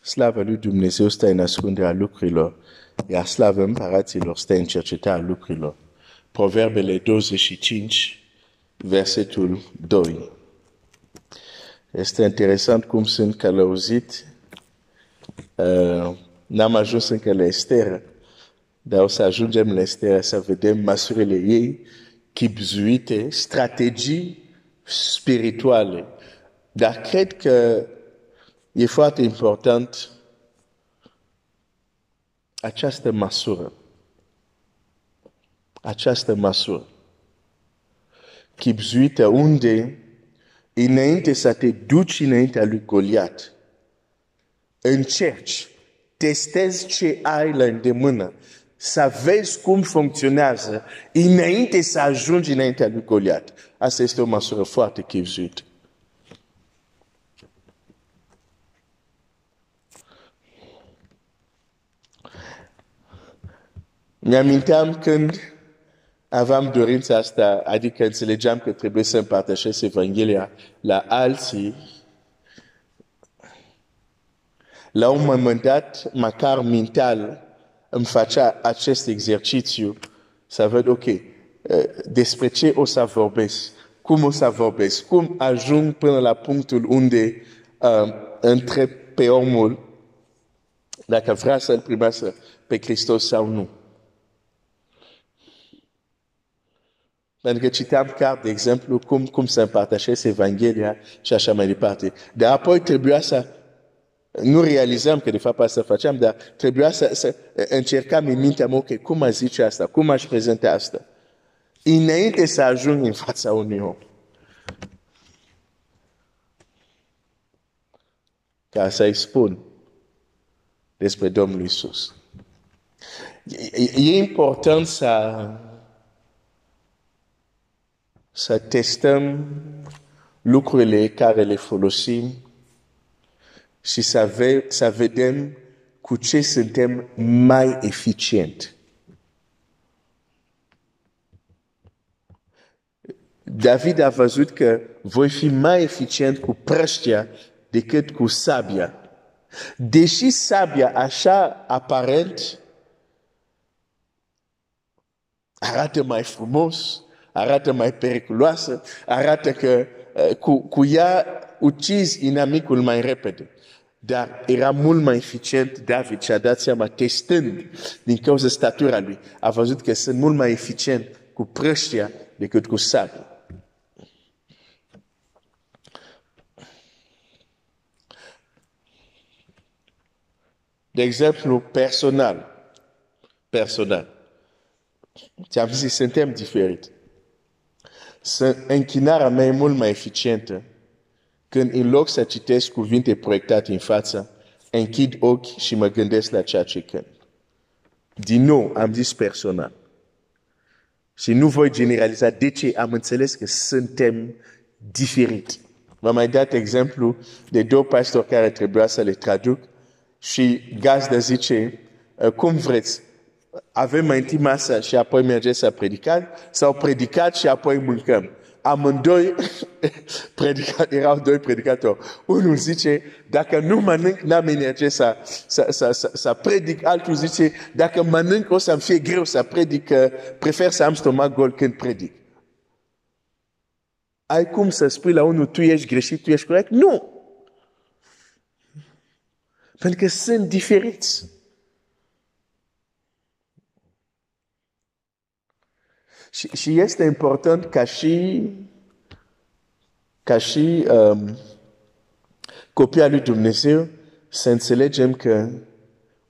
Slavă lui Dumnezeu stă în ascunderea lucrurilor, iar slavă împăraților stă în cercetarea lucrurilor. Proverbele 25, versetul 2. Este interesant cum sunt călăuzit. Uh, n-am ajuns încă la Esther, dar o să ajungem la Esther să vedem măsurile ei, chipzuite, strategii spirituale. Dar cred că e foarte important această măsură. Această măsură. Chipzuită unde, înainte să te duci înaintea lui Goliat, încerci, testezi ce ai la îndemână, să vezi cum funcționează înainte să ajungi înaintea lui Goliat. Asta este o măsură foarte chipzuită. Mi-aminteam când aveam dorința asta, adică înțelegeam că trebuie să împărtășesc Evanghelia la alții. La un moment dat, măcar mental, îmi facea acest exercițiu să văd, ok, eh, despre ce o să vorbesc, cum o să vorbesc, cum ajung până la punctul unde uh, întreb pe omul dacă vrea să-L primească pe Hristos sau nu. Pentru că citeam chiar, de exemplu, cum, cum să împărtășesc Evanghelia și așa mai departe. De apoi trebuia să, nu realizam că de fapt asta făceam, dar trebuia să, să încercam în mintea mea, ok, cum aș zice asta, cum aș prezenta asta. Înainte să ajung în fața unui om. Ca să-i spun despre Domnul Isus. E, e important să să testăm lucrurile care le folosim și să, ve- să vedem cu ce suntem mai eficient. David a văzut că voi fi mai eficient cu prăștia decât cu sabia. Deși sabia așa aparent arată mai frumos, arată mai periculoasă, arată că uh, cu, cu ea ucizi inamicul mai repede. Dar era mult mai eficient David și a dat seama, testând din cauza statura lui, a văzut că sunt mult mai eficient cu prăștia decât cu sabia. De exemplu, personal. Personal. Ți-am zis, suntem diferiți să închinarea mea e mult mai eficientă când în loc să citesc cuvinte proiectate în față, închid ochi și mă gândesc la ceea ce cânt. Din nou, am zis personal. Și nu voi generaliza de ce am înțeles că suntem diferiți. V-am mai dat exemplu de două pastori care trebuia să le traduc și gazda zice, cum vreți, avem mai întâi masa și apoi mergem să predicăm sau predicat și apoi mâncăm. Amândoi predicat, erau doi predicatori. Unul zice, dacă nu mănânc, n-am energie să, să, să, să, să predic. Altul zice, dacă mănânc, o să-mi fie greu să predic, prefer să am stomac gol când predic. Ai cum să spui la unul, tu ești greșit, tu ești corect? Nu! Pentru că sunt diferiți. Și, și este important ca și, ca și um, copia lui Dumnezeu să înțelegem că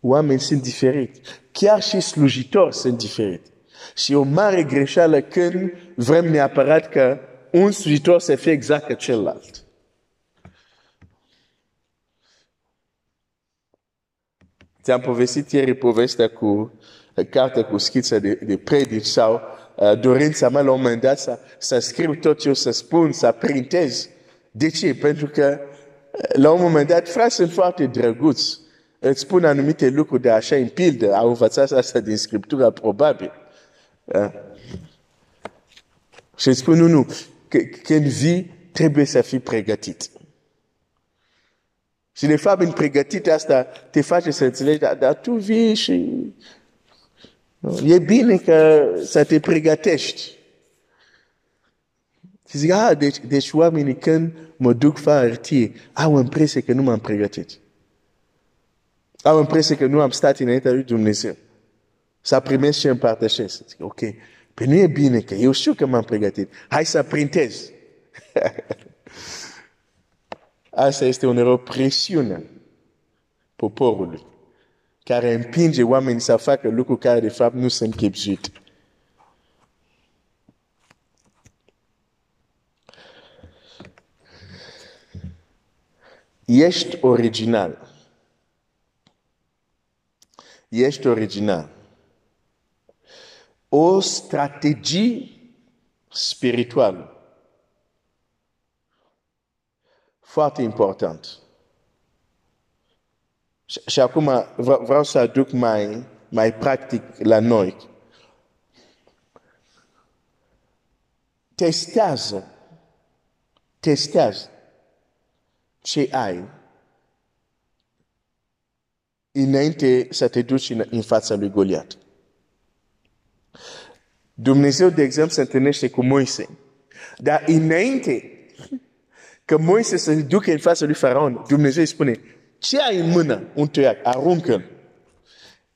oamenii sunt diferiți. Chiar și slujitori sunt diferiți. Și o mare greșeală când vrem neapărat că un slujitor să fie exact ca celălalt. Ți-am povestit ieri povestea cu cartea cu schiță de, de predici sau uh, dorința mea la un moment dat să, să scriu tot ce o să spun, să printez. De ce? Pentru că uh, la un moment dat, frați sunt foarte drăguți. Îți spun anumite lucruri de așa în pildă. Au învățat asta din Scriptura, probabil. Uh. Și îți spun, nu, nu, când vii, trebuie să fii pregătit. Și de fapt, în pregătirea asta, te face să înțelegi, dar, dar tu vii și... E bine că să te pregătești. Și zic, ah, deci, deci oamenii când mă duc fără hârtie, au impresia că nu m-am pregătit. Au impresia că nu am stat înaintea lui Dumnezeu. Să primesc și împărtășesc. Zic, ok, pe nu e bine că eu știu că m-am pregătit. Hai să printez. Asta este o presiune poporului care împinge oamenii să facă lucruri care de fapt nu sunt chipzuite. Ești original. Ești original. O strategie spirituală. Foarte important. Și, și acum vreau să aduc mai, mai practic la noi. Testează. Testează ce ai înainte să te duci în, în fața lui Goliat. Dumnezeu, de exemplu, se întâlnește cu Moise. Dar înainte că Moise se ducă în fața lui Faraon, Dumnezeu îi spune, ce ai în mână? Un tăiac, aruncă-l.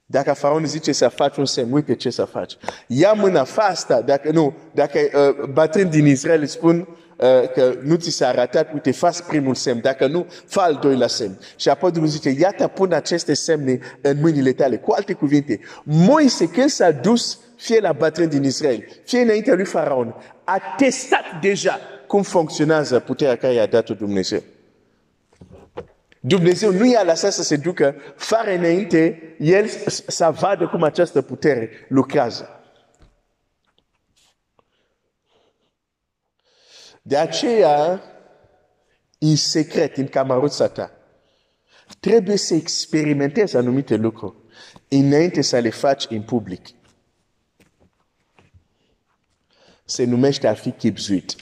Dacă Faraon zice să faci un semn, uite ce să faci. Ia mâna, fa asta. Dacă nu, dacă uh, bătrâni din Israel spun uh, că nu ți s-a arătat, uite, faci primul semn. Dacă nu, fa al doilea semn. Și apoi Dumnezeu zice, iată, pun aceste semne în mâinile tale. Cu alte cuvinte, Moise, când s-a dus fie la bătrâni din Israel, fie înaintea lui Faraon, a testat deja cum funcționează puterea care i-a dat Dumnezeu. Dumnezeu nu i-a lăsat să se ducă fără înainte el să vadă cum această putere lucrează. De aceea, în secret, în camaruța ta, trebuie să experimentezi anumite lucruri înainte să le faci în public. Se numește a fi chipzuit.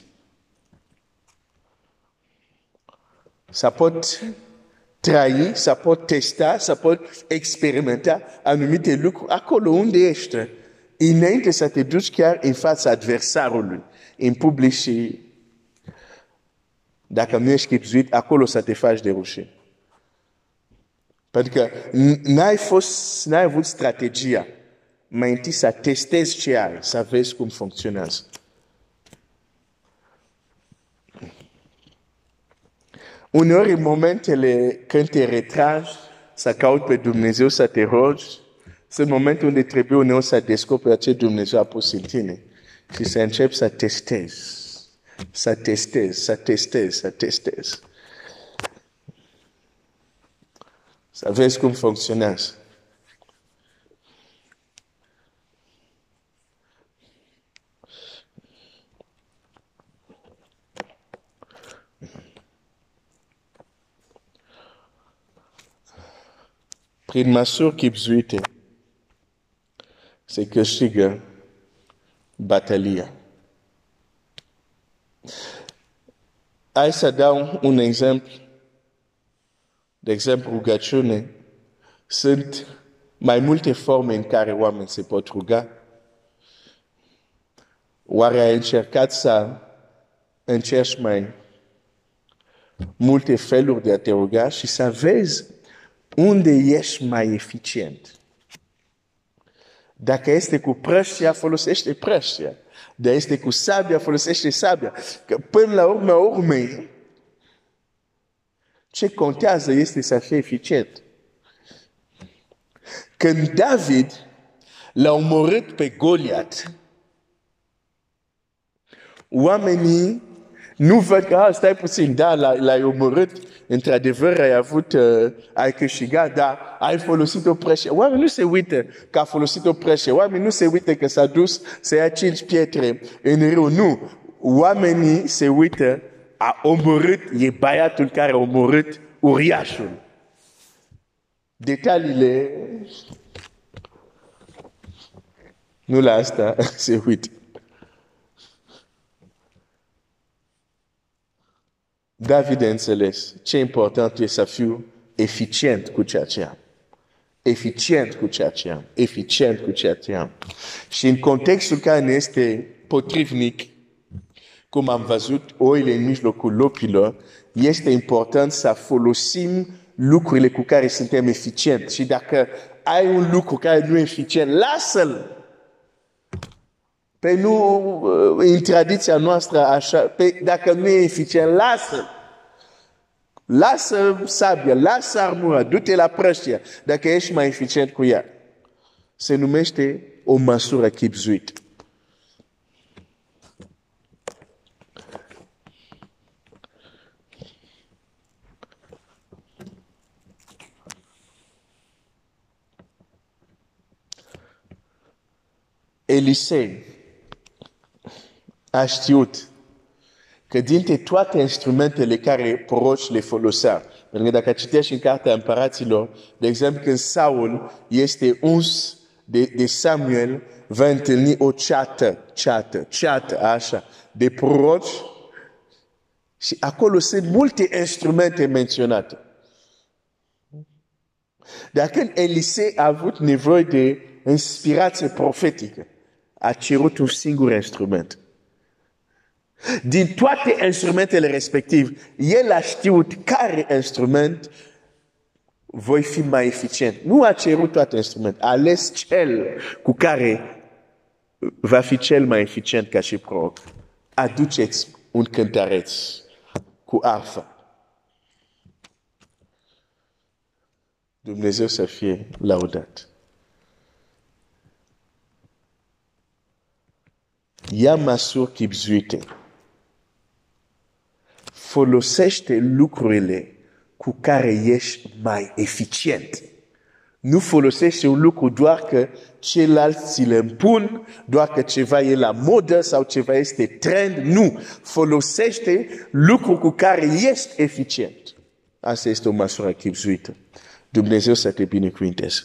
Să pot trăi, să pot testa, să pot experimenta anumite lucruri acolo unde ești. Înainte să te duci chiar în fața adversarului, în public și dacă nu ești chipzuit, acolo să te faci de rușine. Pentru că n-ai, fost, n-ai avut strategia mai întâi să testezi ce ai, să vezi cum funcționează. Uneori, în momentele când te retragi, să cauți pe Dumnezeu, să te rogi, sunt momente unde trebuie uneori să descoperi ce Dumnezeu a pus în tine și să începi să testezi, să testezi, să testezi, să testezi. Să vezi cum funcționează. Prin măsuri chipzuite, se câștigă batalia. Hai să dau un exemplu. De exemplu, rugăciune. Sunt mai multe forme în care oameni se pot ruga. Oare ai încercat să încerci mai multe feluri de a te ruga și să vezi unde ești mai eficient. Dacă este cu prăștia, folosește prăștia. Dacă este cu sabia, folosește sabia. Că până la urmă urmei, ce contează este să fie eficient. Când David l-a omorât pe Goliat, oamenii nu văd că, ah, stai puțin, da, l-ai omorât, într-adevăr ai avut, uh, ai câștigat, dar ai folosit o preșă. Oamenii nu se uită că a folosit o preșă. Oamenii nu se uită că s-a dus să ia cinci pietre în râu. Nu. Oamenii se uită, a omorât, e băiatul care a omorât uriașul. Detaliile nu la asta se uită. David a înțeles ce important e să fiu eficient cu ceea ce am. Eficient cu ceea ce am. Eficient cu ceea ce am. Și în contextul care ne este potrivnic, cum am văzut oile în mijlocul lopilor, este important să folosim lucrurile cu care suntem eficienți. Și dacă ai un lucru care nu e eficient, lasă-l! Pe nu, uh, în tradiția noastră, așa, pe, dacă nu e eficient, lasă-l! Lasă sabia, lasă armura, du-te la prăștia, dacă ești mai eficient cu ea. Se numește o măsură chipzuită. Elisei a știut că dintre toate instrumentele care proroci le folosea, pentru că dacă citești în cartea împăraților, de exemplu când Saul este uns de, de Samuel, va întâlni o ceată, ceată, ceată, așa, de proroci și acolo sunt multe instrumente menționate. Dar când Elisei a avut nevoie de inspirație profetică, a cerut un singur instrument. Din toate instrumentele respective, el a știut care instrument voi fi mai eficient. Nu a cerut toate instrumente, a ales cel cu care va fi cel mai eficient ca și proroc. Aduceți un cântăreț cu arfa. Dumnezeu să fie laudat. Ia măsuri chipzuite. Folosește lucrurile cu care ești mai eficient. Nu folosește un lucru doar că ceilalți ți le împun, doar că ceva e la modă sau ceva este trend. Nu. Folosește lucru cu care ești eficient. Asta este o măsură chipzuită. Dumnezeu să te binecuvinteze.